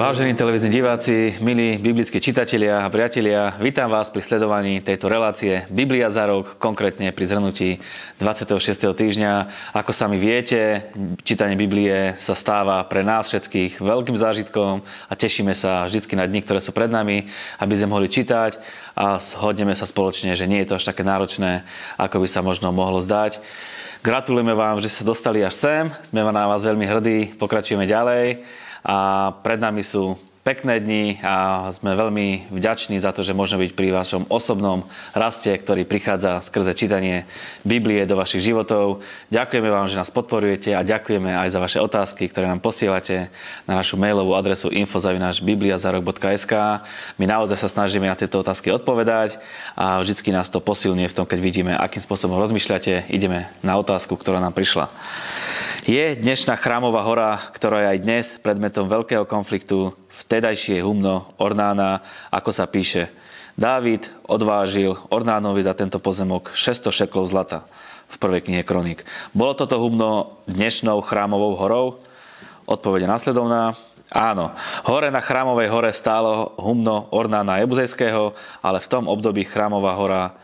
Vážení televízni diváci, milí biblickí čitatelia a priatelia, vítam vás pri sledovaní tejto relácie Biblia za rok, konkrétne pri zhrnutí 26. týždňa. Ako sami viete, čítanie Biblie sa stáva pre nás všetkých veľkým zážitkom a tešíme sa vždy na dni, ktoré sú pred nami, aby sme mohli čítať a shodneme sa spoločne, že nie je to až také náročné, ako by sa možno mohlo zdať. Gratulujeme vám, že ste dostali až sem. Sme na vás veľmi hrdí. Pokračujeme ďalej a pred nami sú pekné dni a sme veľmi vďační za to, že môžeme byť pri vašom osobnom raste, ktorý prichádza skrze čítanie Biblie do vašich životov. Ďakujeme vám, že nás podporujete a ďakujeme aj za vaše otázky, ktoré nám posielate na našu mailovú adresu info.bibliazarok.sk. My naozaj sa snažíme na tieto otázky odpovedať a vždycky nás to posilňuje v tom, keď vidíme, akým spôsobom rozmýšľate. Ideme na otázku, ktorá nám prišla. Je dnešná chrámová hora, ktorá je aj dnes predmetom veľkého konfliktu, vtedajšie humno Ornána, ako sa píše. Dávid odvážil Ornánovi za tento pozemok 600 šeklov zlata v prvej knihe Kronik. Bolo toto humno dnešnou chrámovou horou? Odpovede nasledovná. Áno, hore na chrámovej hore stálo humno Ornána Jebuzejského, ale v tom období chrámová hora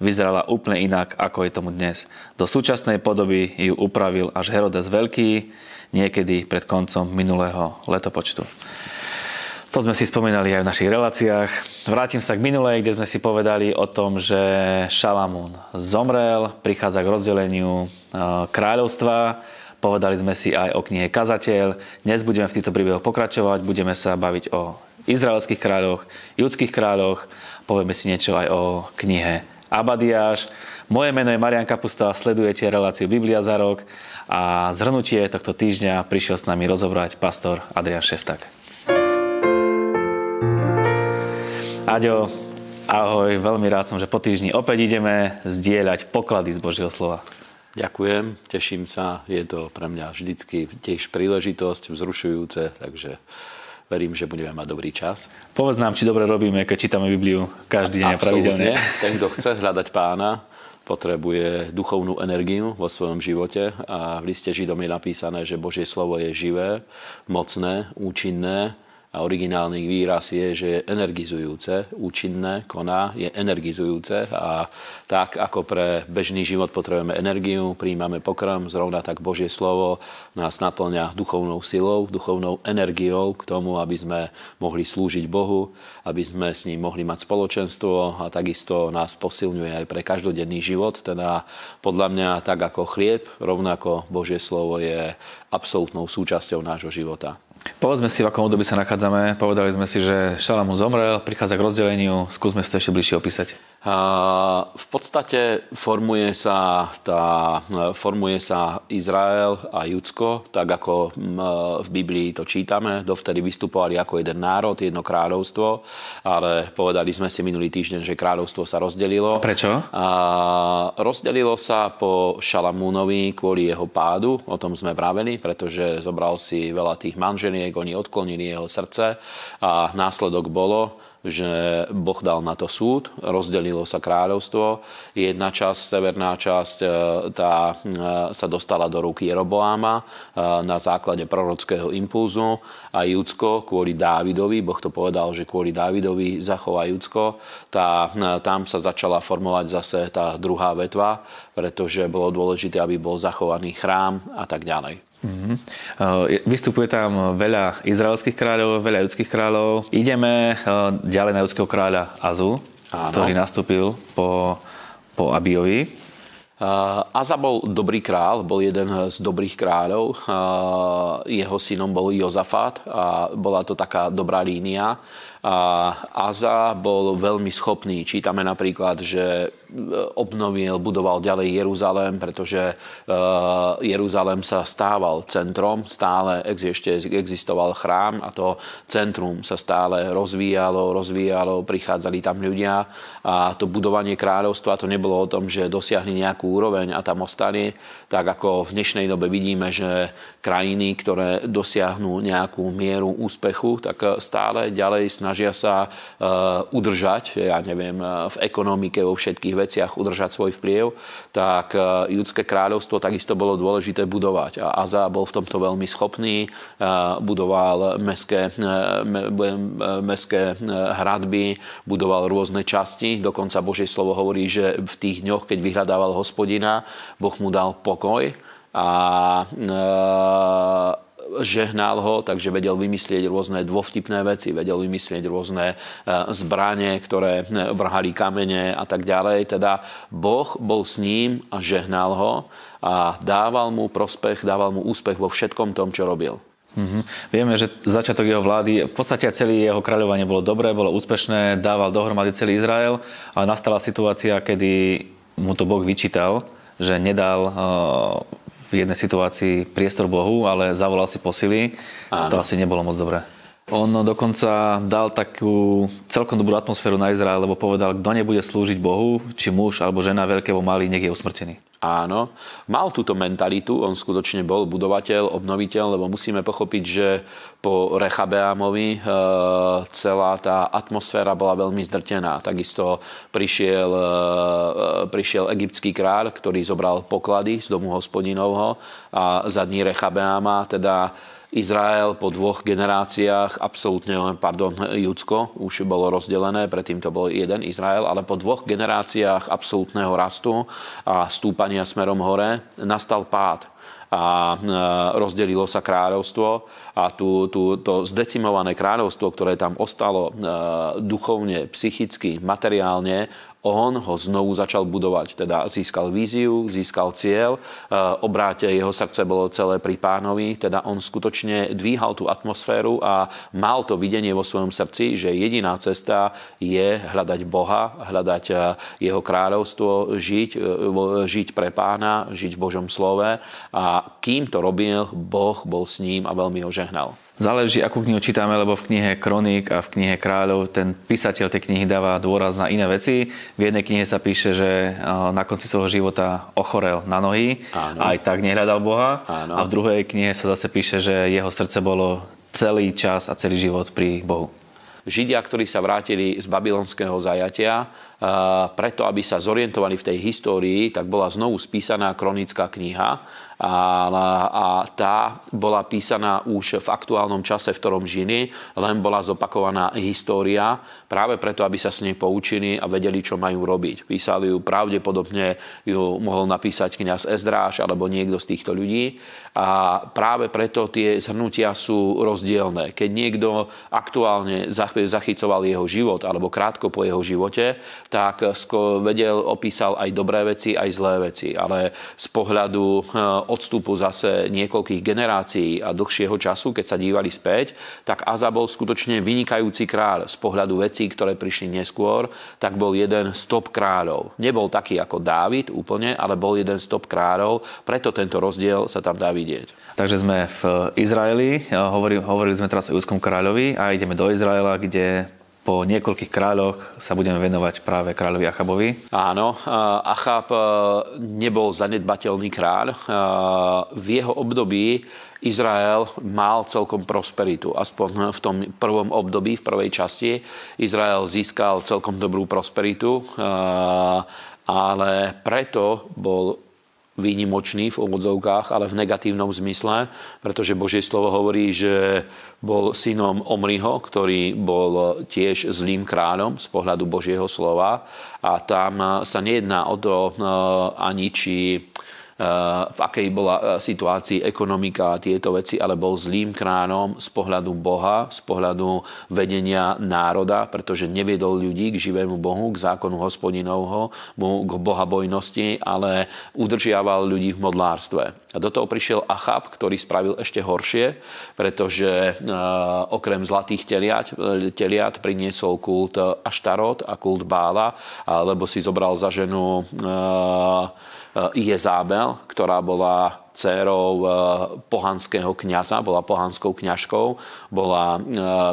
vyzerala úplne inak, ako je tomu dnes. Do súčasnej podoby ju upravil až Herodes Veľký, niekedy pred koncom minulého letopočtu. To sme si spomínali aj v našich reláciách. Vrátim sa k minulej, kde sme si povedali o tom, že Šalamún zomrel, prichádza k rozdeleniu e, kráľovstva. Povedali sme si aj o knihe Kazateľ. Dnes budeme v týchto príbehoch pokračovať, budeme sa baviť o izraelských kráľoch, judských kráľoch, povieme si niečo aj o knihe Abadiáš. Moje meno je Marian Kapusta, sledujete reláciu Biblia za rok a zhrnutie tohto týždňa prišiel s nami rozobrať pastor Adrian Šestak. Aďo, ahoj, veľmi rád som, že po týždni opäť ideme zdieľať poklady z Božieho slova. Ďakujem, teším sa, je to pre mňa vždycky tiež príležitosť vzrušujúce, takže verím, že budeme mať dobrý čas. Povedz nám, či dobre robíme, keď čítame Bibliu každý deň pravidelne. Ten, kto chce hľadať pána, potrebuje duchovnú energiu vo svojom živote a v liste Židom je napísané, že Božie slovo je živé, mocné, účinné, a originálny výraz je, že je energizujúce, účinné, koná, je energizujúce a tak ako pre bežný život potrebujeme energiu, príjmame pokrm, zrovna tak Božie slovo nás naplňa duchovnou silou, duchovnou energiou k tomu, aby sme mohli slúžiť Bohu, aby sme s ním mohli mať spoločenstvo a takisto nás posilňuje aj pre každodenný život. Teda podľa mňa tak ako chlieb, rovnako Božie slovo je absolútnou súčasťou nášho života. Povedzme si, v akom období sa nachádzame. Povedali sme si, že Šalamu zomrel, prichádza k rozdeleniu. Skúsme si to ešte bližšie opísať. V podstate formuje sa, tá, formuje sa Izrael a Judsko, tak ako v Biblii to čítame. Dovtedy vystupovali ako jeden národ, jedno kráľovstvo, ale povedali sme si minulý týždeň, že kráľovstvo sa rozdelilo. Prečo? A rozdelilo sa po Šalamúnovi kvôli jeho pádu, o tom sme vraveli, pretože zobral si veľa tých manželiek, oni odklonili jeho srdce a následok bolo, že Boh dal na to súd, rozdelilo sa kráľovstvo. Jedna časť, severná časť, e, tá e, sa dostala do ruky Jeroboáma e, na základe prorockého impulzu a Judsko kvôli Dávidovi, Boh to povedal, že kvôli Dávidovi zachová Judsko, tá, tam sa začala formovať zase tá druhá vetva, pretože bolo dôležité, aby bol zachovaný chrám a tak ďalej. Mm-hmm. Vystupuje tam veľa izraelských kráľov, veľa ľudských kráľov. Ideme ďalej na ľudského kráľa Azu, Áno. ktorý nastúpil po, po Abijovi. Aza bol dobrý král, bol jeden z dobrých kráľov. Jeho synom bol Jozafát a bola to taká dobrá línia. Aza bol veľmi schopný. Čítame napríklad, že obnovil, budoval ďalej Jeruzalém, pretože eh, Jeruzalém sa stával centrom, stále ešte existoval chrám a to centrum sa stále rozvíjalo, rozvíjalo, prichádzali tam ľudia a to budovanie kráľovstva to nebolo o tom, že dosiahli nejakú úroveň a tam ostali, tak ako v dnešnej dobe vidíme, že krajiny, ktoré dosiahnu nejakú mieru úspechu, tak stále ďalej snažia sa eh, udržať, ja neviem, v ekonomike, vo všetkých veciach udržať svoj vplyv, tak judské kráľovstvo takisto bolo dôležité budovať. A Aza bol v tomto veľmi schopný, budoval meské, meské hradby, budoval rôzne časti. Dokonca Božie slovo hovorí, že v tých dňoch, keď vyhľadával hospodina, Boh mu dal pokoj a žehnal ho, takže vedel vymyslieť rôzne dvovtipné veci, vedel vymyslieť rôzne e, zbranie, ktoré e, vrhali kamene a tak ďalej. Teda Boh bol s ním a žehnal ho a dával mu prospech, dával mu úspech vo všetkom tom, čo robil. Mm-hmm. Vieme, že začiatok jeho vlády, v podstate celé jeho kráľovanie bolo dobré, bolo úspešné, dával dohromady celý Izrael, ale nastala situácia, kedy mu to Boh vyčítal, že nedal uh, v jednej situácii priestor Bohu, ale zavolal si posily. Áno. To asi nebolo moc dobré. On dokonca dal takú celkom dobrú atmosféru na Izrael, lebo povedal, kto nebude slúžiť Bohu, či muž alebo žena, veľké malý, nech je usmrtený. Áno, mal túto mentalitu, on skutočne bol budovateľ, obnoviteľ, lebo musíme pochopiť, že po Rechabeamovi e, celá tá atmosféra bola veľmi zdrtená. Takisto prišiel, e, prišiel egyptský kráľ, ktorý zobral poklady z domu hospodinovho a za dní Rechabeama teda Izrael po dvoch generáciách absolútne, pardon, Judsko už bolo rozdelené, predtým to bol jeden Izrael, ale po dvoch generáciách absolútneho rastu a stúpania smerom hore nastal pád a e, rozdelilo sa kráľovstvo a tú, tú, to zdecimované kráľovstvo, ktoré tam ostalo e, duchovne, psychicky, materiálne, on ho znovu začal budovať. Teda získal víziu, získal cieľ, e, obráte jeho srdce bolo celé pri pánovi, teda on skutočne dvíhal tú atmosféru a mal to videnie vo svojom srdci, že jediná cesta je hľadať Boha, hľadať e, jeho kráľovstvo, žiť, e, žiť pre pána, žiť v Božom slove a kým to robil, Boh bol s ním a veľmi ho žehnal. Záleží, akú knihu čítame, lebo v knihe Kronik a v knihe Kráľov ten písateľ tej knihy dáva dôraz na iné veci. V jednej knihe sa píše, že na konci svojho života ochorel na nohy, Áno. aj tak nehľadal Boha. Áno. A v druhej knihe sa zase píše, že jeho srdce bolo celý čas a celý život pri Bohu. Židia, ktorí sa vrátili z babylonského zajatia, preto aby sa zorientovali v tej histórii, tak bola znovu spísaná kronická kniha a, a tá bola písaná už v aktuálnom čase, v ktorom žiny, len bola zopakovaná história, práve preto, aby sa s nej poučili a vedeli, čo majú robiť. Písali ju pravdepodobne, ju mohol napísať kniaz Ezdráš alebo niekto z týchto ľudí a práve preto tie zhrnutia sú rozdielne. Keď niekto aktuálne zachycoval jeho život alebo krátko po jeho živote, tak vedel, opísal aj dobré veci, aj zlé veci. Ale z pohľadu eh, odstupu zase niekoľkých generácií a dlhšieho času, keď sa dívali späť, tak Aza bol skutočne vynikajúci kráľ z pohľadu vecí, ktoré prišli neskôr, tak bol jeden z top kráľov. Nebol taký ako Dávid úplne, ale bol jeden z top kráľov, preto tento rozdiel sa tam dá vidieť. Takže sme v Izraeli, hovorili, hovorili sme teraz o Júskom kráľovi a ideme do Izraela, kde po niekoľkých kráľoch sa budeme venovať práve kráľovi Achabovi. Áno, Achab e, nebol zanedbateľný kráľ. E, v jeho období Izrael mal celkom prosperitu. Aspoň v tom prvom období, v prvej časti, Izrael získal celkom dobrú prosperitu, e, ale preto bol výnimočný v úvodzovkách, ale v negatívnom zmysle, pretože Božie slovo hovorí, že bol synom Omriho, ktorý bol tiež zlým kráľom z pohľadu Božieho slova. A tam sa nejedná o to eh, ani, či v akej bola e, situácii ekonomika a tieto veci, ale bol zlým kránom z pohľadu Boha, z pohľadu vedenia národa, pretože neviedol ľudí k živému Bohu, k zákonu hospodinovho, k bohabojnosti, ale udržiaval ľudí v modlárstve. A do toho prišiel Achab, ktorý spravil ešte horšie, pretože e, okrem zlatých teliat, teliat priniesol kult Aštarot a kult Bála, lebo si zobral za ženu e, Jezábel, ktorá bola dcérou pohanského kňaza, bola pohanskou kňažkou, bola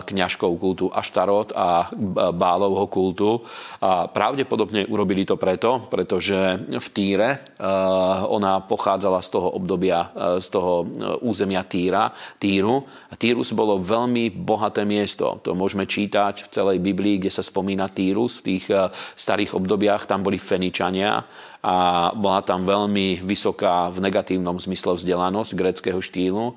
kňažkou kultu Aštarot a Bálovho kultu. A pravdepodobne urobili to preto, pretože v Týre ona pochádzala z toho obdobia, z toho územia Týra, Týru. Týrus bolo veľmi bohaté miesto. To môžeme čítať v celej Biblii, kde sa spomína Týrus. V tých starých obdobiach tam boli Feničania a bola tam veľmi vysoká v negatívnom zmysle vzdelanosť gréckého štýlu.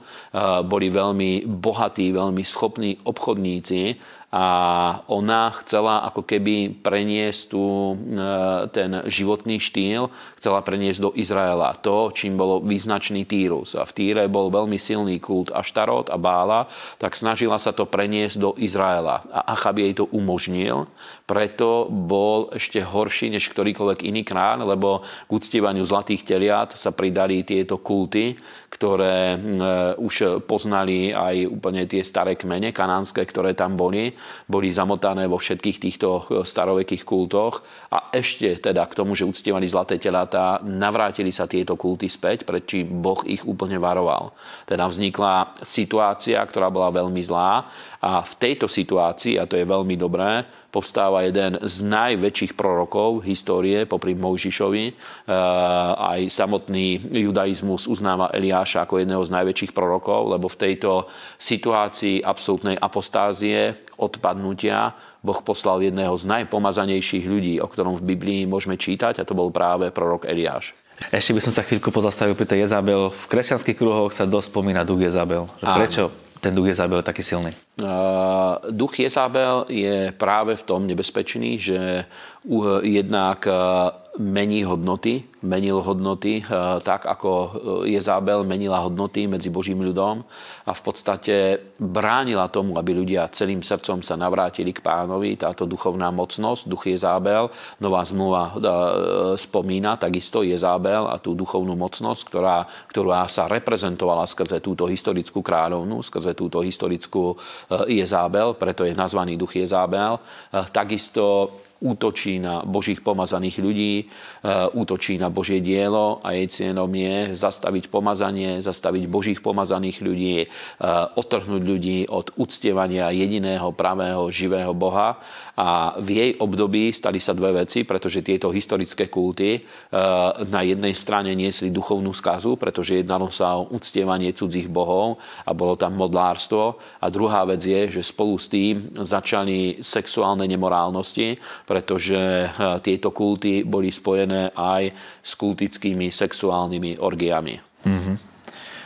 Boli veľmi bohatí, veľmi schopní obchodníci a ona chcela ako keby preniesť tu, e, ten životný štýl, chcela preniesť do Izraela to, čím bolo význačný Týrus. A v Týre bol veľmi silný kult Aštarot a Bála, tak snažila sa to preniesť do Izraela. A Achab jej to umožnil, preto bol ešte horší než ktorýkoľvek iný krán, lebo k uctievaniu zlatých teliat sa pridali tieto kulty, ktoré e, už poznali aj úplne tie staré kmene kanánske, ktoré tam boli. Boli zamotané vo všetkých týchto eh, starovekých kultoch. A ešte teda k tomu, že uctievali zlaté telatá, navrátili sa tieto kulty späť, pred čím Boh ich úplne varoval. Teda vznikla situácia, ktorá bola veľmi zlá. A v tejto situácii, a to je veľmi dobré, povstáva jeden z najväčších prorokov histórie popri Mojžišovi. Eh, aj samotný judaizmus uznáva Eliáša ako jedného z najväčších prorokov, lebo v tejto situácii absolútnej apostázie, odpadnutia, Boh poslal jedného z najpomazanejších ľudí, o ktorom v Biblii môžeme čítať, a to bol práve prorok Eliáš. Ešte by som sa chvíľku pozastavil pri tej Jezabel. V kresťanských kruhoch sa dosť spomína duch Jezabel. Prečo ten duch Jezabel je taký silný? Uh, duch Jezabel je práve v tom nebezpečný, že jednak mení hodnoty, menil hodnoty, eh, tak ako eh, Jezábel menila hodnoty medzi Božím ľudom a v podstate bránila tomu, aby ľudia celým srdcom sa navrátili k pánovi. Táto duchovná mocnosť, duch Jezábel, nová zmluva eh, spomína takisto Jezábel a tú duchovnú mocnosť, ktorá, ktorá sa reprezentovala skrze túto historickú kráľovnu, skrze túto historickú Jezábel, preto je nazvaný duch Jezábel. Takisto útočí na Božích pomazaných ľudí, e, útočí na Božie dielo a jej cienom je zastaviť pomazanie, zastaviť Božích pomazaných ľudí, e, otrhnúť ľudí od uctievania jediného pravého živého Boha a v jej období stali sa dve veci, pretože tieto historické kulty eh, na jednej strane niesli duchovnú skazu, pretože jednalo sa o uctievanie cudzích bohov a bolo tam modlárstvo. A druhá vec je, že spolu s tým začali sexuálne nemorálnosti, pretože eh, tieto kulty boli spojené aj s kultickými sexuálnymi orgiami. Mm-hmm.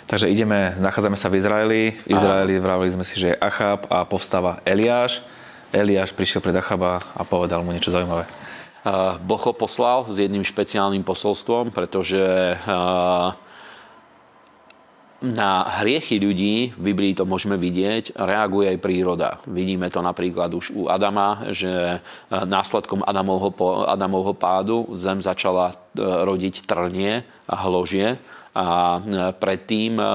Takže ideme, nachádzame sa v Izraeli. V Izraeli vravili sme si, že je Achab a povstáva Eliáš. Eliáš prišiel pred Achaba a povedal mu niečo zaujímavé. Boh ho poslal s jedným špeciálnym posolstvom, pretože na hriechy ľudí, v Biblii to môžeme vidieť, reaguje aj príroda. Vidíme to napríklad už u Adama, že následkom Adamovho, Adamovho pádu zem začala e, rodiť trnie a hložie a e, predtým e,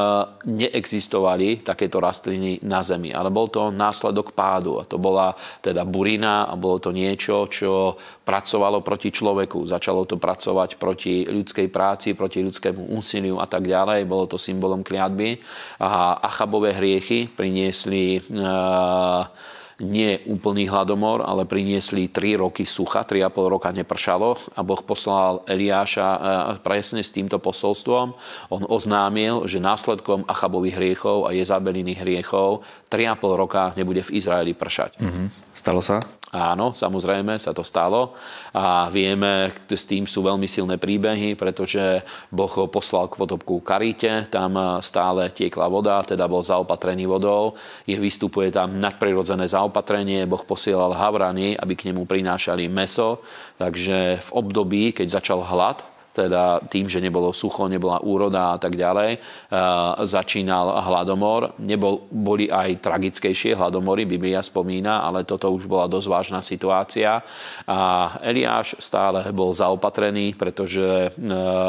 neexistovali takéto rastliny na Zemi. Ale bol to následok pádu. A to bola teda burina a bolo to niečo, čo pracovalo proti človeku. Začalo to pracovať proti ľudskej práci, proti ľudskému úsiliu a tak ďalej. Bolo to symbolom kliatby. A Achabové hriechy priniesli uh, nie úplný hladomor, ale priniesli 3 roky sucha, 3,5 roka nepršalo a Boh poslal Eliáša e, presne s týmto posolstvom. On oznámil, že následkom Achabových hriechov a Jezabeliných hriechov 3,5 roka nebude v Izraeli pršať. Mm-hmm. Stalo sa? Áno, samozrejme sa to stalo a vieme, s tým sú veľmi silné príbehy, pretože Boh ho poslal k potopku Karíte, tam stále tiekla voda, teda bol zaopatrený vodou, je vystupuje tam nadprirodzené zaopatrenie, Boh posielal havrany, aby k nemu prinášali meso, takže v období, keď začal hlad, teda tým, že nebolo sucho, nebola úroda a tak ďalej, začínal hladomor. Nebol, boli aj tragickejšie hladomory, Biblia spomína, ale toto už bola dosť vážna situácia. A Eliáš stále bol zaopatrený, pretože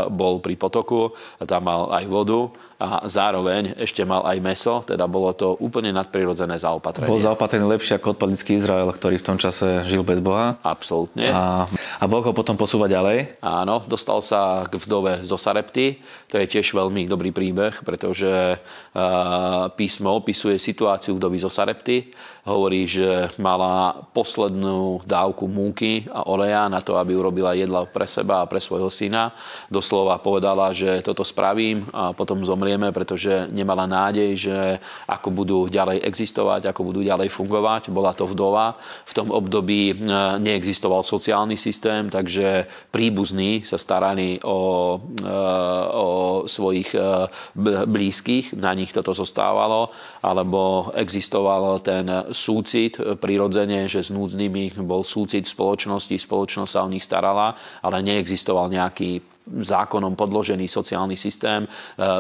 bol pri potoku, tam mal aj vodu a zároveň ešte mal aj meso, teda bolo to úplne nadprirodzené zaopatrenie. Bol zaopatrený lepšie ako odpadlický Izrael, ktorý v tom čase žil bez Boha. Absolútne. A, a Boh ho potom posúva ďalej. Áno, dostal sa k vdove zo Sarepty. To je tiež veľmi dobrý príbeh, pretože uh, písmo opisuje situáciu vdovy zo Sarepty hovorí, že mala poslednú dávku múky a oleja na to, aby urobila jedla pre seba a pre svojho syna. Doslova povedala, že toto spravím a potom zomrieme, pretože nemala nádej, že ako budú ďalej existovať, ako budú ďalej fungovať. Bola to vdova. V tom období e, neexistoval sociálny systém, takže príbuzní sa starali o, e, o svojich e, blízkych, na nich toto zostávalo, alebo existoval ten súcit e, prirodzene, že s núdznymi bol súcit spoločnosti, spoločnosť sa o nich starala, ale neexistoval nejaký zákonom podložený sociálny systém, e,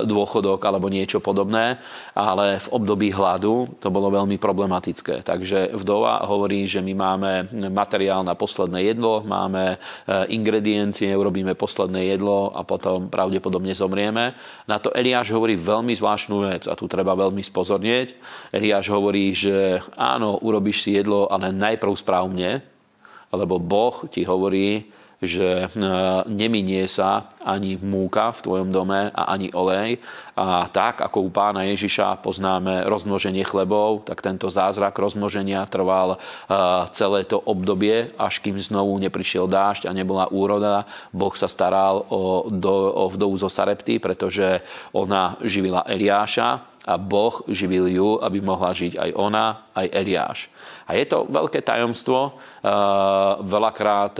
dôchodok alebo niečo podobné, ale v období hladu to bolo veľmi problematické. Takže vdova hovorí, že my máme materiál na posledné jedlo, máme e, ingrediencie, urobíme posledné jedlo a potom pravdepodobne zomrieme. Na to Eliáš hovorí veľmi zvláštnu vec a tu treba veľmi spozornieť. Eliáš hovorí, že áno, urobíš si jedlo, ale najprv správne, lebo Boh ti hovorí, že e, neminie sa ani múka v tvojom dome a ani olej. A tak, ako u pána Ježiša poznáme rozmnoženie chlebov, tak tento zázrak rozmnoženia trval e, celé to obdobie, až kým znovu neprišiel dážď a nebola úroda. Boh sa staral o, do, o vdovu zo Sarepty, pretože ona živila Eliáša a Boh živil ju, aby mohla žiť aj ona, aj Eliáš. A je to veľké tajomstvo. Veľakrát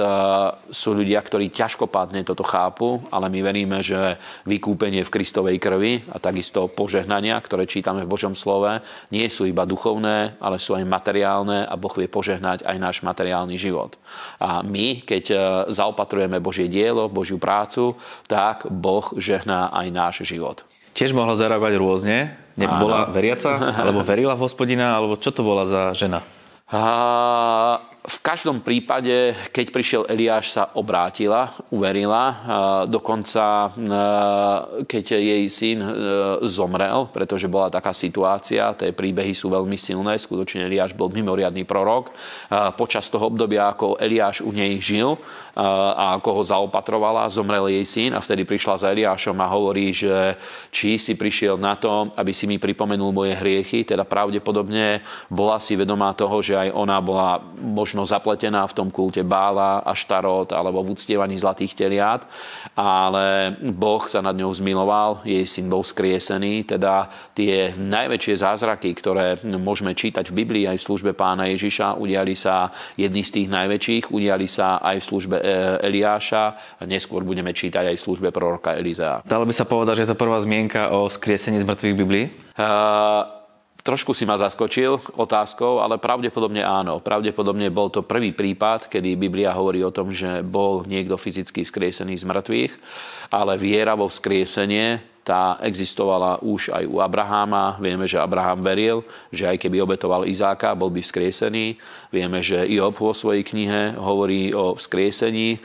sú ľudia, ktorí ťažkopádne toto chápu, ale my veríme, že vykúpenie v Kristovej krvi a takisto požehnania, ktoré čítame v Božom slove, nie sú iba duchovné, ale sú aj materiálne a Boh vie požehnať aj náš materiálny život. A my, keď zaopatrujeme Božie dielo, Božiu prácu, tak Boh žehná aj náš život. Tiež mohla zarábať rôzne. Bola veriaca, alebo verila v hospodina, alebo čo to bola za žena? A v každom prípade, keď prišiel Eliáš, sa obrátila, uverila. Dokonca, keď jej syn e, zomrel, pretože bola taká situácia, tie príbehy sú veľmi silné, skutočne Eliáš bol mimoriadný prorok. Počas toho obdobia, ako Eliáš u nej žil a ako ho zaopatrovala, zomrel jej syn a vtedy prišla za Eliášom a hovorí, že či si prišiel na to, aby si mi pripomenul moje hriechy, teda pravdepodobne bola si vedomá toho, že aj ona bola možno zapletená v tom kulte Bála a Štarot alebo v uctievaní zlatých teliat, ale Boh sa nad ňou zmiloval, jej syn bol skriesený, teda tie najväčšie zázraky, ktoré môžeme čítať v Biblii aj v službe pána Ježiša, udiali sa jedný z tých najväčších, udiali sa aj v službe e, Eliáša a neskôr budeme čítať aj v službe proroka Elizea. Dalo by sa povedať, že je to prvá zmienka o skriesení z mŕtvych Biblii? Uh, Trošku si ma zaskočil otázkou, ale pravdepodobne áno. Pravdepodobne bol to prvý prípad, kedy Biblia hovorí o tom, že bol niekto fyzicky vzkriesený z mŕtvych, ale viera vo vzkriesenie tá existovala už aj u Abraháma. Vieme, že Abraham veril, že aj keby obetoval Izáka, bol by vzkriesený. Vieme, že Job vo svojej knihe hovorí o vzkriesení. E,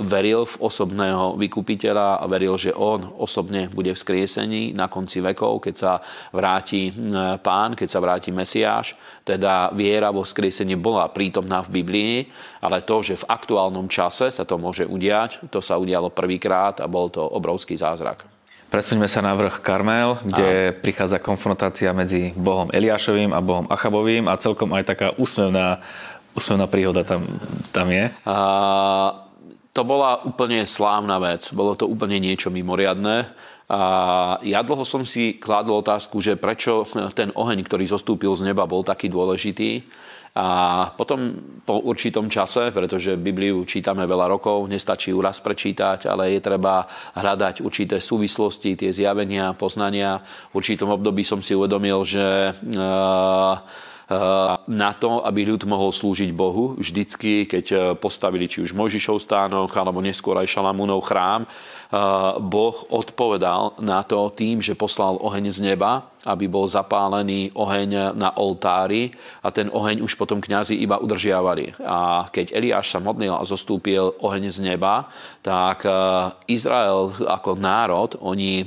veril v osobného vykupiteľa a veril, že on osobne bude vzkriesení na konci vekov, keď sa vráti e, pán, keď sa vráti Mesiáš. Teda viera vo vzkriesení bola prítomná v Biblii, ale to, že v aktuálnom čase sa to môže udiať, to sa udialo prvýkrát a bol to obrovský zázrak. Presuňme sa na vrch Karmel, kde a. prichádza konfrontácia medzi Bohom Eliášovým a Bohom Achabovým a celkom aj taká úsmevná, úsmevná príhoda tam, tam je. A, to bola úplne slávna vec. Bolo to úplne niečo mimoriadné. A ja dlho som si kládol otázku, že prečo ten oheň, ktorý zostúpil z neba, bol taký dôležitý. A potom po určitom čase, pretože Bibliu čítame veľa rokov, nestačí ju raz prečítať, ale je treba hľadať určité súvislosti, tie zjavenia, poznania. V určitom období som si uvedomil, že na to, aby ľud mohol slúžiť Bohu. Vždycky, keď postavili či už Mojžišov stánok, alebo neskôr aj Šalamúnov chrám, Boh odpovedal na to tým, že poslal oheň z neba aby bol zapálený oheň na oltári a ten oheň už potom kňazi iba udržiavali. A keď Eliáš sa modlil a zostúpil oheň z neba, tak Izrael ako národ, oni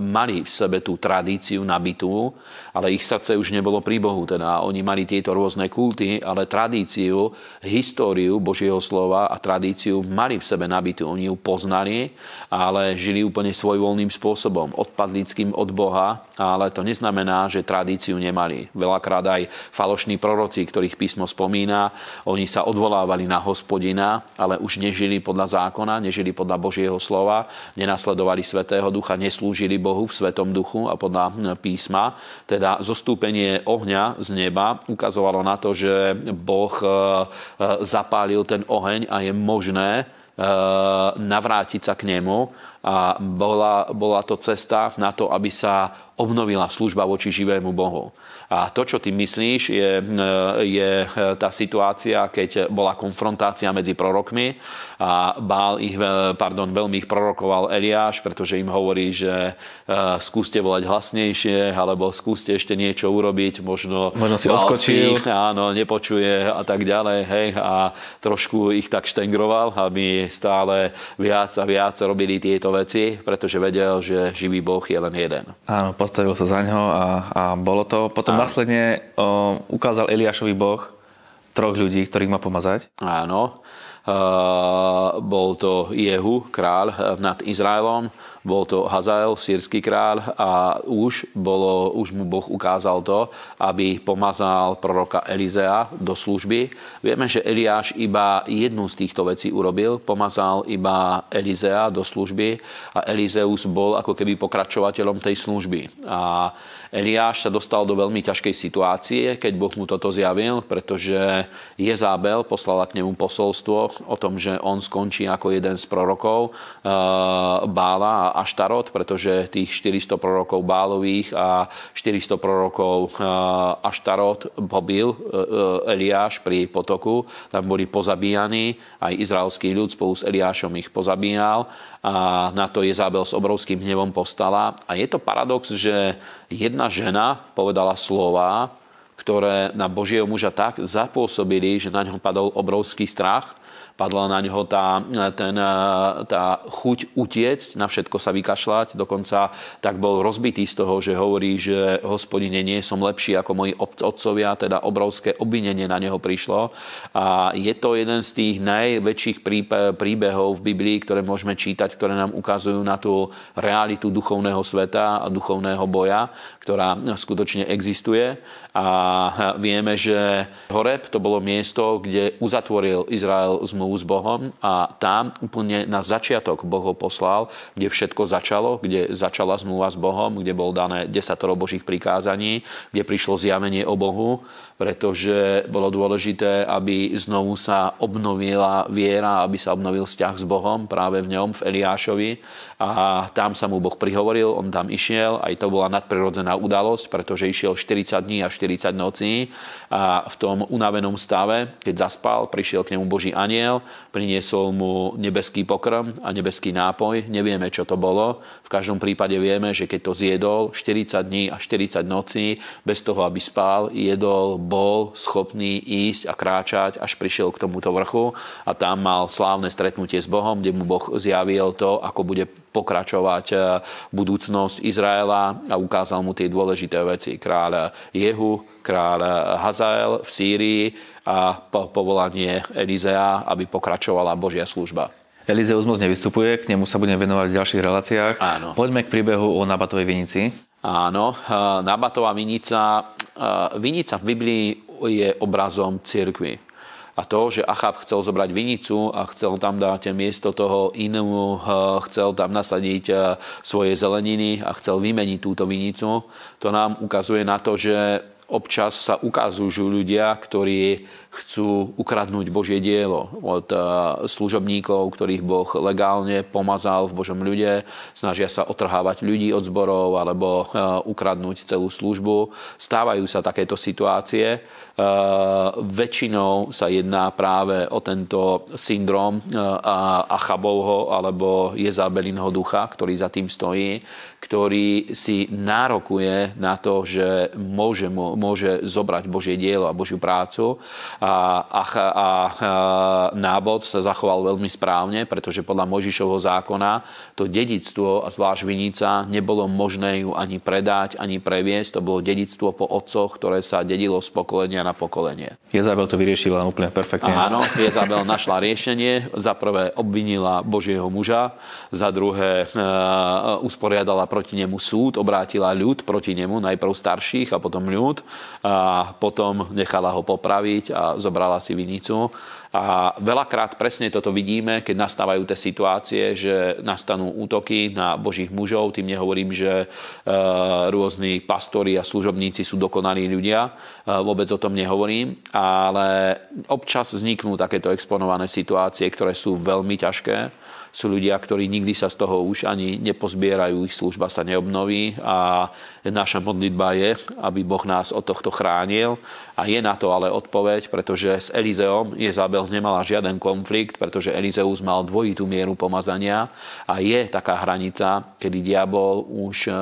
mali v sebe tú tradíciu nabitú, ale ich srdce už nebolo pri Bohu. Teda oni mali tieto rôzne kulty, ale tradíciu, históriu Božieho slova a tradíciu mali v sebe nabitú. Oni ju poznali, ale žili úplne svojvoľným spôsobom, odpadlickým od Boha, ale to neznamená, že tradíciu nemali. Veľakrát aj falošní proroci, ktorých písmo spomína, oni sa odvolávali na hospodina, ale už nežili podľa zákona, nežili podľa Božieho slova, nenasledovali Svetého Ducha, neslúžili Bohu v Svetom Duchu a podľa písma. Teda zostúpenie ohňa z neba ukazovalo na to, že Boh e, e, zapálil ten oheň a je možné e, navrátiť sa k nemu a bola, bola to cesta na to, aby sa obnovila služba voči živému Bohu. A to, čo ty myslíš, je, je tá situácia, keď bola konfrontácia medzi prorokmi a Bál ich, pardon, veľmi ich prorokoval Eliáš, pretože im hovorí, že uh, skúste volať hlasnejšie, alebo skúste ešte niečo urobiť, možno, možno si oskočil. áno, nepočuje a tak ďalej, hej, a trošku ich tak štengroval, aby stále viac a viac robili tieto veci, pretože vedel, že živý Boh je len jeden. Áno, postavil sa za ňo a, a bolo to. Potom áno. následne o, ukázal Eliášovi Boh troch ľudí, ktorých má pomazať. Áno. Uh, bol to Jehu, kráľ nad Izraelom, bol to Hazael, sírsky kráľ a už, bolo, už mu Boh ukázal to, aby pomazal proroka Elizea do služby. Vieme, že Eliáš iba jednu z týchto vecí urobil, pomazal iba Elizea do služby a Elizeus bol ako keby pokračovateľom tej služby. A Eliáš sa dostal do veľmi ťažkej situácie, keď Boh mu toto zjavil, pretože Jezábel poslala k nemu posolstvo o tom, že on skončí ako jeden z prorokov eh, Bála a Aštarot, pretože tých 400 prorokov Bálových a 400 prorokov eh, Aštarot pobil eh, Eliáš pri potoku. Tam boli pozabíjaní, aj izraelský ľud spolu s Eliášom ich pozabíjal a na to Jezabel s obrovským hnevom postala. A je to paradox, že jedna žena povedala slova, ktoré na Božieho muža tak zapôsobili, že na ňo padol obrovský strach padla na ňo tá, ten, tá chuť utiecť, na všetko sa vykašľať. Dokonca tak bol rozbitý z toho, že hovorí, že hospodine, nie som lepší ako moji otcovia, teda obrovské obvinenie na neho prišlo. A je to jeden z tých najväčších príbehov v Biblii, ktoré môžeme čítať, ktoré nám ukazujú na tú realitu duchovného sveta a duchovného boja, ktorá skutočne existuje. A vieme, že Horeb to bolo miesto, kde uzatvoril Izrael zmluvu s Bohom a tam úplne na začiatok Boh ho poslal, kde všetko začalo, kde začala zmluva s Bohom, kde bol dané desatoro Božích prikázaní, kde prišlo zjavenie o Bohu, pretože bolo dôležité, aby znovu sa obnovila viera, aby sa obnovil vzťah s Bohom práve v ňom, v Eliášovi. A tam sa mu Boh prihovoril, on tam išiel, aj to bola nadprirodzená udalosť, pretože išiel 40 dní a 40 nocí. A v tom unavenom stave, keď zaspal, prišiel k nemu Boží aniel, priniesol mu nebeský pokrm a nebeský nápoj, nevieme, čo to bolo. V každom prípade vieme, že keď to zjedol 40 dní a 40 nocí, bez toho, aby spal, jedol, bol schopný ísť a kráčať, až prišiel k tomuto vrchu a tam mal slávne stretnutie s Bohom, kde mu Boh zjavil to, ako bude pokračovať e, budúcnosť Izraela a ukázal mu tie dôležité veci. Kráľ Jehu, kráľ Hazael v Sýrii a povolanie Elizea, aby pokračovala Božia služba. Elizeus moc nevystupuje, k nemu sa budeme venovať v ďalších reláciách. Áno. Poďme k príbehu o Nabatovej vinici. Áno, e, Nabatová vinica, e, vinica v Biblii je obrazom cirkvy a to, že Achab chcel zobrať vinicu a chcel tam dať miesto toho inému, eh, chcel tam nasadiť eh, svoje zeleniny a chcel vymeniť túto vinicu, to nám ukazuje na to, že občas sa ukazujú ľudia, ktorí chcú ukradnúť Božie dielo od eh, služobníkov, ktorých Boh legálne pomazal v Božom ľude, snažia sa otrhávať ľudí od zborov alebo eh, ukradnúť celú službu. Stávajú sa takéto situácie. Väčšinou sa jedná práve o tento syndrom Achabovho alebo Jezabelinho ducha, ktorý za tým stojí ktorý si nárokuje na to, že môže, môže zobrať Božie dielo a Božiu prácu. A, a, a, nábod sa zachoval veľmi správne, pretože podľa Možišovho zákona to dedictvo, a zvlášť vinica, nebolo možné ju ani predať, ani previesť. To bolo dedictvo po otcoch, ktoré sa dedilo z pokolenia na pokolenie. Jezabel to vyriešila úplne perfektne. Áno, Jezabel našla riešenie. Za prvé obvinila Božieho muža, za druhé uh, usporiadala proti nemu súd, obrátila ľud proti nemu, najprv starších a potom ľud a potom nechala ho popraviť a zobrala si vinicu. A veľakrát presne toto vidíme, keď nastávajú tie situácie, že nastanú útoky na božích mužov. Tým nehovorím, že e, rôzni pastori a služobníci sú dokonalí ľudia. E, vôbec o tom nehovorím. Ale občas vzniknú takéto exponované situácie, ktoré sú veľmi ťažké sú ľudia, ktorí nikdy sa z toho už ani nepozbierajú, ich služba sa neobnoví a naša modlitba je, aby Boh nás od tohto chránil. A je na to ale odpoveď, pretože s Elizeom Jezabel nemala žiaden konflikt, pretože Elizeus mal dvojitú mieru pomazania a je taká hranica, kedy diabol už eh,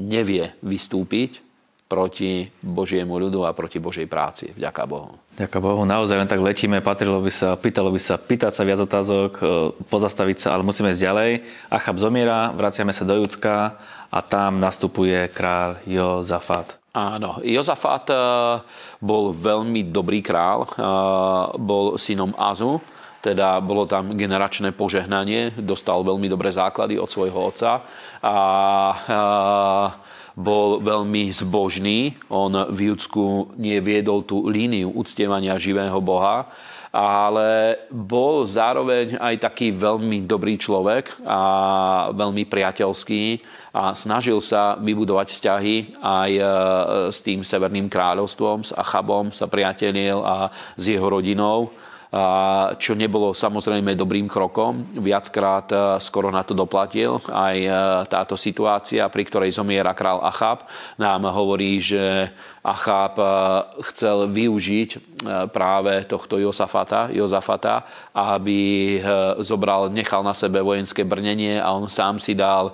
nevie vystúpiť proti Božiemu ľudu a proti Božej práci. Vďaka Bohu. Ďaká Bohu. Naozaj len tak letíme, patrilo by sa, pýtalo by sa, pýtať sa viac otázok, e, pozastaviť sa, ale musíme ísť ďalej. Achab zomiera, vraciame sa do Judska a tam nastupuje král Jozafat. Áno, Jozafat e, bol veľmi dobrý král, e, bol synom Azu, teda bolo tam generačné požehnanie, dostal veľmi dobré základy od svojho otca a, a bol veľmi zbožný. On v Judsku neviedol tú líniu uctievania živého Boha, ale bol zároveň aj taký veľmi dobrý človek a veľmi priateľský a snažil sa vybudovať vzťahy aj e, s tým Severným kráľovstvom, s Achabom sa priatelil a s jeho rodinou čo nebolo samozrejme dobrým krokom. Viackrát e, skoro na to doplatil aj e, táto situácia, pri ktorej zomiera král Achab. Nám hovorí, že Achab eh, chcel využiť práve tohto Josafata, Jozafata, aby zobral, nechal na sebe vojenské brnenie a on sám si dal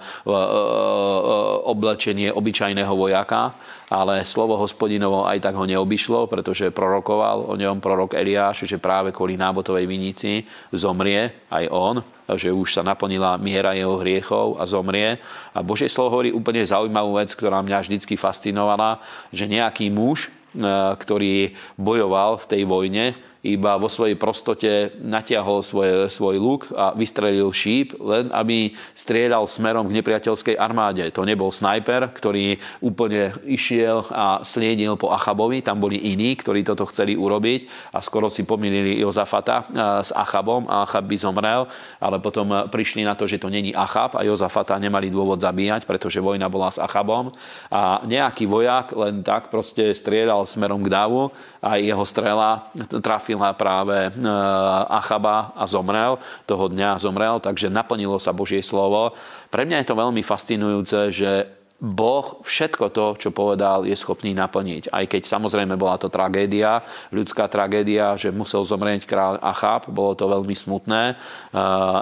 oblečenie obyčajného vojaka ale slovo hospodinovo aj tak ho neobyšlo, pretože prorokoval o ňom prorok Eliáš, že práve kvôli nábotovej vinici zomrie aj on že už sa naplnila miera jeho hriechov a zomrie. A Božie slovo hovorí úplne zaujímavú vec, ktorá mňa vždy fascinovala, že nejaký muž, e, ktorý bojoval v tej vojne, iba vo svojej prostote natiahol svoje, svoj luk a vystrelil šíp, len aby strieľal smerom k nepriateľskej armáde. To nebol snajper, ktorý úplne išiel a sliedil po Achabovi. Tam boli iní, ktorí toto chceli urobiť a skoro si pomýlili Jozafata s Achabom a Achab by zomrel, ale potom prišli na to, že to není Achab a Jozafata nemali dôvod zabíjať, pretože vojna bola s Achabom a nejaký vojak len tak proste strieľal smerom k Dávu a jeho strela trafila práve e, Achaba a zomrel. Toho dňa zomrel, takže naplnilo sa Božie slovo. Pre mňa je to veľmi fascinujúce, že Boh všetko to, čo povedal, je schopný naplniť. Aj keď samozrejme bola to tragédia, ľudská tragédia, že musel zomrieť kráľ Achab, bolo to veľmi smutné,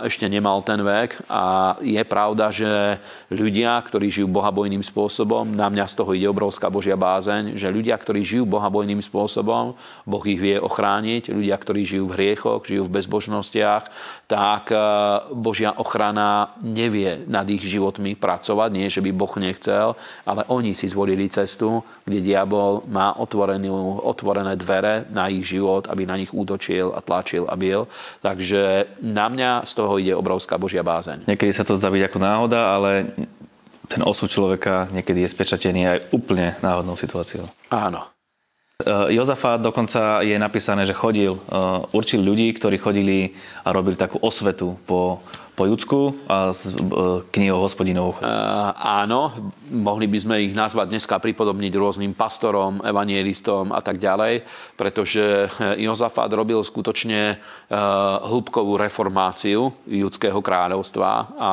ešte nemal ten vek. A je pravda, že ľudia, ktorí žijú bohabojným spôsobom, na mňa z toho ide obrovská Božia bázeň, že ľudia, ktorí žijú bohabojným spôsobom, Boh ich vie ochrániť, ľudia, ktorí žijú v hriechoch, žijú v bezbožnostiach, tak Božia ochrana nevie nad ich životmi pracovať, nie že by Boh nechcel chcel, ale oni si zvolili cestu, kde diabol má otvorenú, otvorené dvere na ich život, aby na nich útočil a tlačil a bil. Takže na mňa z toho ide obrovská Božia bázeň. Niekedy sa to zdá byť ako náhoda, ale ten osud človeka niekedy je spečatený aj úplne náhodnou situáciou. Áno. Jozafát dokonca je napísané, že chodil, určil ľudí, ktorí chodili a robili takú osvetu po, po Judsku a s knihou hospodinovou. Uh, áno, mohli by sme ich nazvať dneska pripodobniť rôznym pastorom, evanielistom a tak ďalej, pretože Jozafát robil skutočne uh, hĺbkovú reformáciu judského kráľovstva a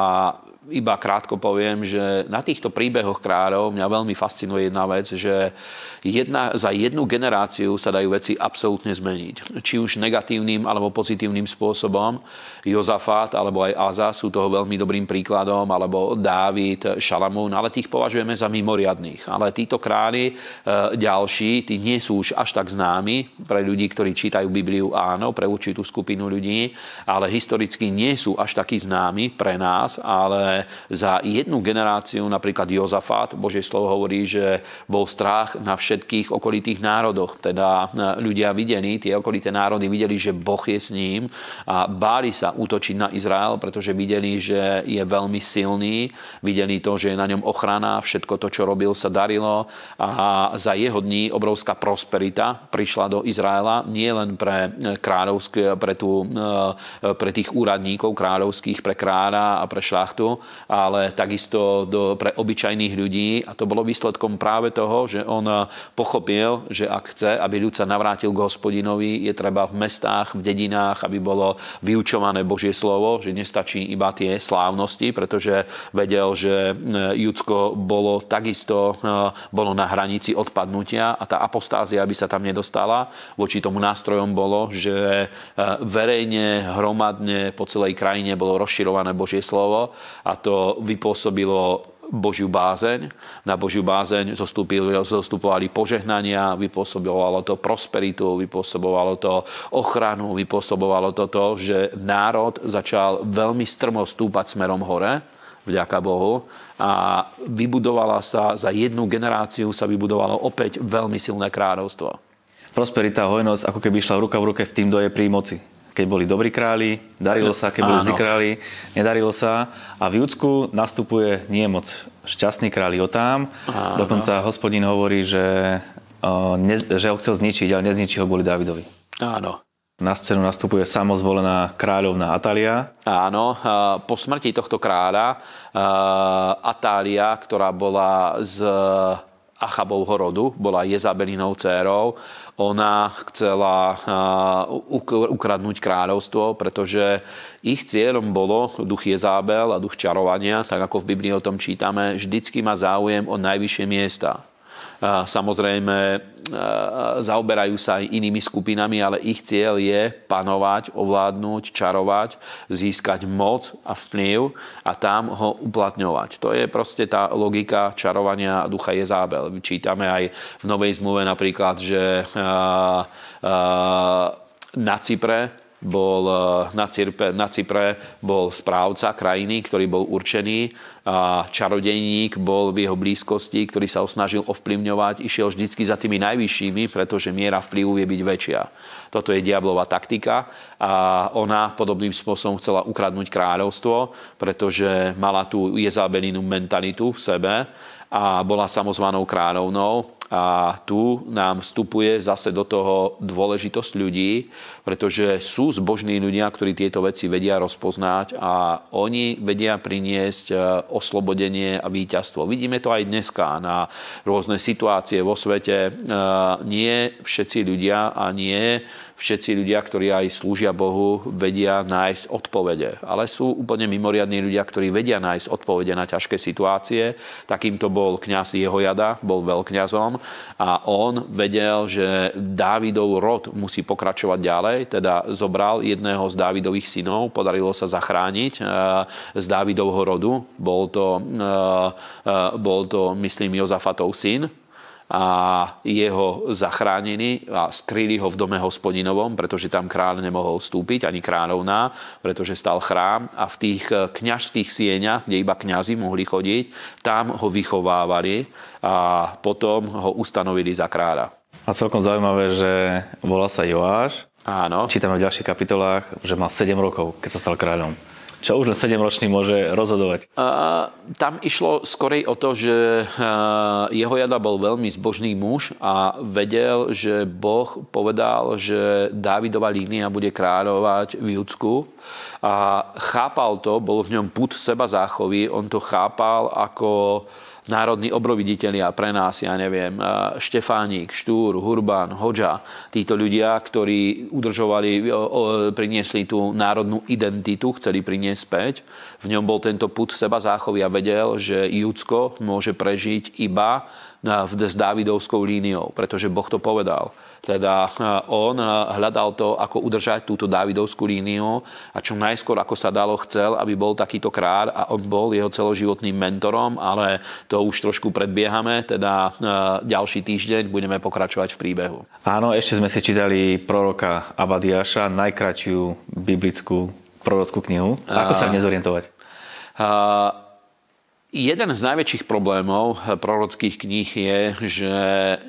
iba krátko poviem, že na týchto príbehoch kráľov mňa veľmi fascinuje jedna vec, že jedna, za jednu generáciu sa dajú veci absolútne zmeniť. Či už negatívnym alebo pozitívnym spôsobom. Jozafát alebo aj Aza sú toho veľmi dobrým príkladom, alebo Dávid, Šalamún, ale tých považujeme za mimoriadných. Ale títo králi e, ďalší, tí nie sú už až tak známi pre ľudí, ktorí čítajú Bibliu, áno, pre určitú skupinu ľudí, ale historicky nie sú až takí známi pre nás, ale za jednu generáciu, napríklad Jozafát, Božie slovo hovorí, že bol strach na všetkých okolitých národoch. Teda e, ľudia videli, tie okolité národy videli, že Boh je s ním a báli sa útočiť na Izrael, pretože videli, že je veľmi silný, videli to, že je na ňom ochrana, všetko to, čo robil, sa darilo a za jeho dní obrovská prosperita prišla do Izraela, nie len pre kráľovské, pre, tú, e, pre tých úradníkov kráľovských, pre kráľa a pre šlachtu, ale takisto do, pre obyčajných ľudí a to bolo výsledkom práve toho, že on pochopil, že ak chce, aby ľud sa navrátil k hospodinovi, je treba v mestách, v dedinách, aby bolo vyučované Božie slovo, že nestačí iba tie slávnosti, pretože vedel, že Judsko bolo takisto bolo na hranici odpadnutia a tá apostázia by sa tam nedostala. Voči tomu nástrojom bolo, že verejne, hromadne po celej krajine bolo rozširované Božie slovo to vypôsobilo Božiu bázeň. Na Božiu bázeň zostupovali požehnania, vypôsobovalo to prosperitu, vypôsobovalo to ochranu, vypôsobovalo to to, že národ začal veľmi strmo stúpať smerom hore, vďaka Bohu, a vybudovala sa, za jednu generáciu sa vybudovalo opäť veľmi silné kráľovstvo. Prosperita a hojnosť ako keby išla ruka v ruke v tým, kto je pri moci keď boli dobrí králi, darilo sa, keď boli zlí králi, nedarilo sa. A v Júdsku nastupuje nie moc šťastný králi Otám. Áno. Dokonca hospodín hovorí, že, že ho chcel zničiť, ale nezničí ho kvôli Davidovi. Áno. Na scénu nastupuje samozvolená kráľovná Atália. Áno, po smrti tohto kráľa Atália, ktorá bola z Achabovho rodu, bola Jezabelinou dcérou, ona chcela ukradnúť kráľovstvo, pretože ich cieľom bolo duch Jezábel a duch čarovania, tak ako v Biblii o tom čítame, vždycky má záujem o najvyššie miesta. Samozrejme, zaoberajú sa aj inými skupinami, ale ich cieľ je panovať, ovládnuť, čarovať, získať moc a vplyv a tam ho uplatňovať. To je proste tá logika čarovania ducha Jezábel. Čítame aj v Novej zmluve napríklad, že na Cypre bol eh, na, Cipre, na Cypre bol správca krajiny, ktorý bol určený čarodejník bol v jeho blízkosti, ktorý sa ho snažil ovplyvňovať, išiel vždycky za tými najvyššími, pretože miera vplyvu je byť väčšia. Toto je diablová taktika a ona podobným spôsobom chcela ukradnúť kráľovstvo, pretože mala tú Jezabelinu mentalitu v sebe a bola samozvanou kráľovnou a tu nám vstupuje zase do toho dôležitosť ľudí, pretože sú zbožní ľudia, ktorí tieto veci vedia rozpoznať a oni vedia priniesť e, oslobodenie a víťazstvo. Vidíme to aj dneska na rôzne situácie vo svete. E, nie všetci ľudia a nie všetci ľudia, ktorí aj slúžia Bohu, vedia nájsť odpovede. Ale sú úplne mimoriadní ľudia, ktorí vedia nájsť odpovede na ťažké situácie. Takýmto bol kňaz Jehojada, bol veľkňazom a on vedel, že Dávidov rod musí pokračovať ďalej, teda zobral jedného z Dávidových synov, podarilo sa zachrániť eh, z Dávidovho rodu. Bol to, eh, eh, bol to myslím, Jozafatov syn, a jeho zachránení a skryli ho v dome hospodinovom, pretože tam kráľ nemohol vstúpiť, ani kráľovná, pretože stal chrám a v tých eh, kňažských sieňach, kde iba kňazi mohli chodiť, tam ho vychovávali a potom ho ustanovili za kráľa. A celkom zaujímavé, že volá sa Joáš. Áno. Čítame v ďalších kapitolách, že mal 7 rokov, keď sa stal kráľom. Čo už len 7-ročný môže rozhodovať? A, tam išlo skorej o to, že jeho jada bol veľmi zbožný muž a vedel, že Boh povedal, že Dávidova línia bude kráľovať v Judsku a chápal to, bol v ňom put seba záchovy, on to chápal ako národní obroviditeľia pre nás, ja neviem, Štefánik, Štúr, Hurban, Hoďa, títo ľudia, ktorí udržovali, priniesli tú národnú identitu, chceli priniesť späť. V ňom bol tento put seba záchovy a vedel, že Judsko môže prežiť iba s Dávidovskou líniou, pretože Boh to povedal. Teda eh, on eh, hľadal to, ako udržať túto Dávidovskú líniu a čo najskôr, ako sa dalo, chcel, aby bol takýto kráľ a on bol jeho celoživotným mentorom, ale to už trošku predbiehame, teda eh, ďalší týždeň budeme pokračovať v príbehu. Áno, ešte sme si čítali proroka Abadiaša, najkračšiu biblickú prorockú knihu. Ako sa nezorientovať? Uh, Jeden z najväčších problémov prorockých kníh je, že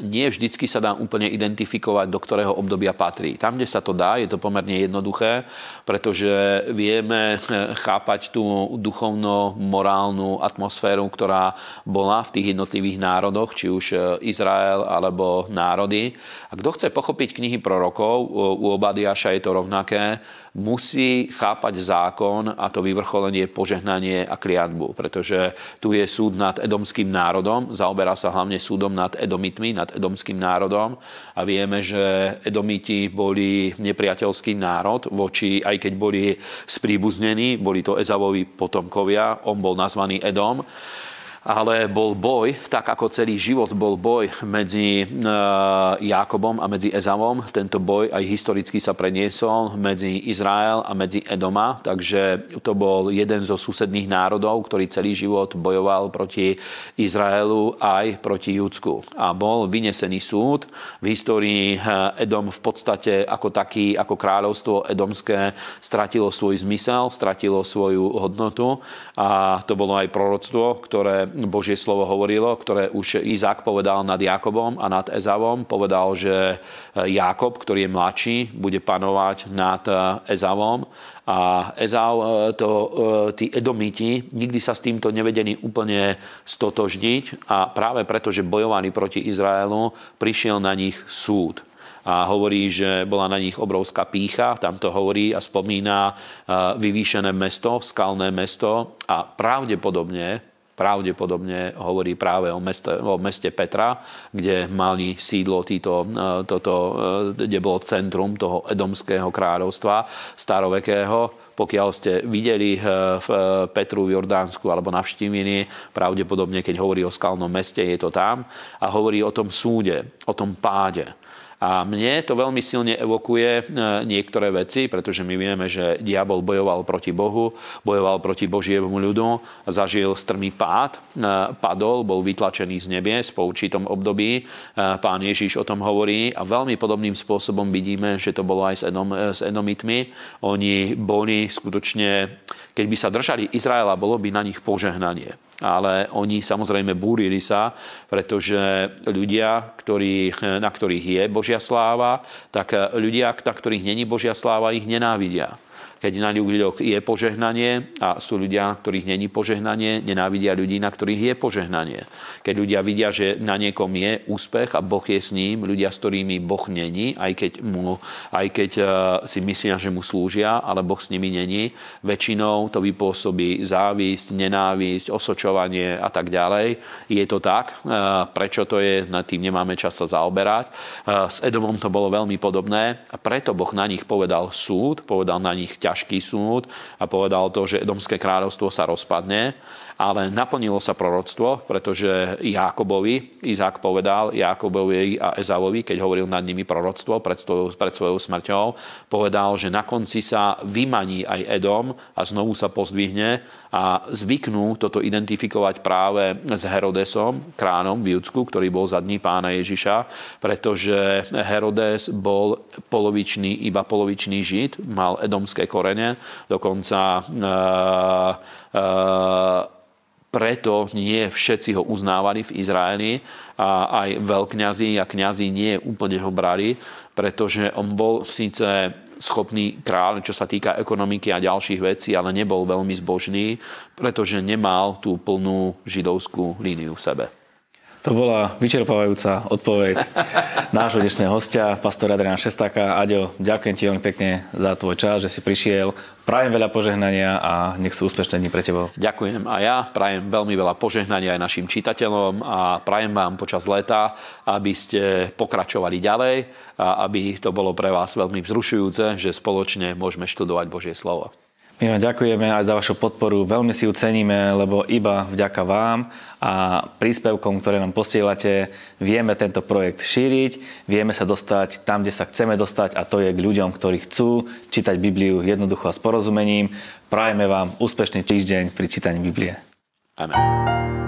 nie vždycky sa dá úplne identifikovať, do ktorého obdobia patrí. Tam, kde sa to dá, je to pomerne jednoduché, pretože vieme chápať tú duchovno-morálnu atmosféru, ktorá bola v tých jednotlivých národoch, či už Izrael alebo národy. A kto chce pochopiť knihy prorokov, u Obadiaša je to rovnaké, musí chápať zákon a to vyvrcholenie, požehnanie a kliatbu, pretože tu je súd nad edomským národom, zaoberá sa hlavne súdom nad edomitmi, nad edomským národom a vieme, že edomiti boli nepriateľský národ voči, aj keď boli spríbuznení, boli to Ezavovi potomkovia, on bol nazvaný Edom ale bol boj, tak ako celý život bol boj medzi e, Jákobom a medzi Ezavom. Tento boj aj historicky sa preniesol medzi Izrael a medzi Edoma, takže to bol jeden zo susedných národov, ktorý celý život bojoval proti Izraelu aj proti Judsku. A bol vynesený súd. V histórii e, Edom v podstate ako taký, ako kráľovstvo edomské stratilo svoj zmysel, stratilo svoju hodnotu a to bolo aj proroctvo, ktoré Božie slovo hovorilo, ktoré už Izák povedal nad Jakobom a nad Ezavom. Povedal, že Jakob, ktorý je mladší, bude panovať nad Ezavom a Ezau, e, to, e, tí Edomiti, nikdy sa s týmto nevedení úplne stotožniť. A práve preto, že bojovali proti Izraelu, prišiel na nich súd. A hovorí, že bola na nich obrovská pícha, tam to hovorí a spomína e, vyvýšené mesto, skalné mesto. A pravdepodobne pravdepodobne hovorí práve o meste, o meste Petra, kde mali sídlo títo, e, toto, e, kde bolo centrum toho edomského kráľovstva starovekého. Pokiaľ ste videli e, v Petru v Jordánsku alebo navštívili, pravdepodobne, keď hovorí o skalnom meste, je to tam a hovorí o tom súde, o tom páde a mne to veľmi silne evokuje e, niektoré veci, pretože my vieme, že diabol bojoval proti Bohu, bojoval proti Božiemu ľudu, zažil strmý pád, e, padol, bol vytlačený z nebies po určitom období. E, pán Ježiš o tom hovorí a veľmi podobným spôsobom vidíme, že to bolo aj s, Edom, s Edomitmi. Oni boli skutočne, keď by sa držali Izraela, bolo by na nich požehnanie ale oni samozrejme búrili sa, pretože ľudia, ktorí, na ktorých je Božia sláva, tak ľudia, na ktorých není Božia sláva, ich nenávidia keď na ľuďoch je požehnanie a sú ľudia, ktorých není požehnanie, nenávidia ľudí, na ktorých je požehnanie. Keď ľudia vidia, že na niekom je úspech a Boh je s ním, ľudia, s ktorými Boh není, aj keď, mu, aj keď e, si myslia, že mu slúžia, ale Boh s nimi není, väčšinou to vypôsobí závisť, nenávisť, osočovanie a tak ďalej. Je to tak? E, prečo to je? Nad tým nemáme čas sa zaoberať. E, s Edomom to bolo veľmi podobné a preto Boh na nich povedal súd, povedal na nich ťažký súd a povedal to, že Edomské kráľovstvo sa rozpadne ale naplnilo sa proroctvo, pretože Jákobovi, Izák povedal Jákobovi a Ezavovi, keď hovoril nad nimi proroctvo pred, svojou, pred svojou smrťou, povedal, že na konci sa vymaní aj Edom a znovu sa pozdvihne a zvyknú toto identifikovať práve s Herodesom, kránom v Judsku, ktorý bol za dní pána Ježiša, pretože Herodes bol polovičný, iba polovičný žid, mal edomské korene, dokonca uh, uh, preto nie všetci ho uznávali v Izraeli a aj veľkňazí a kňazí nie úplne ho brali, pretože on bol síce schopný kráľ, čo sa týka ekonomiky a ďalších vecí, ale nebol veľmi zbožný, pretože nemal tú plnú židovskú líniu v sebe. To bola vyčerpávajúca odpoveď nášho dnešného hostia, pastora Adriana Šestáka. Aďo, ďakujem ti veľmi pekne za tvoj čas, že si prišiel. Prajem veľa požehnania a nech sú úspešné dni pre teba. Ďakujem a ja. Prajem veľmi veľa požehnania aj našim čitateľom a prajem vám počas leta, aby ste pokračovali ďalej a aby to bolo pre vás veľmi vzrušujúce, že spoločne môžeme študovať Božie slovo. My vám ďakujeme aj za vašu podporu, veľmi si ju ceníme, lebo iba vďaka vám a príspevkom, ktoré nám posielate, vieme tento projekt šíriť, vieme sa dostať tam, kde sa chceme dostať a to je k ľuďom, ktorí chcú čítať Bibliu jednoducho a s porozumením. Prajeme vám úspešný týždeň pri čítaní Biblie. Amen.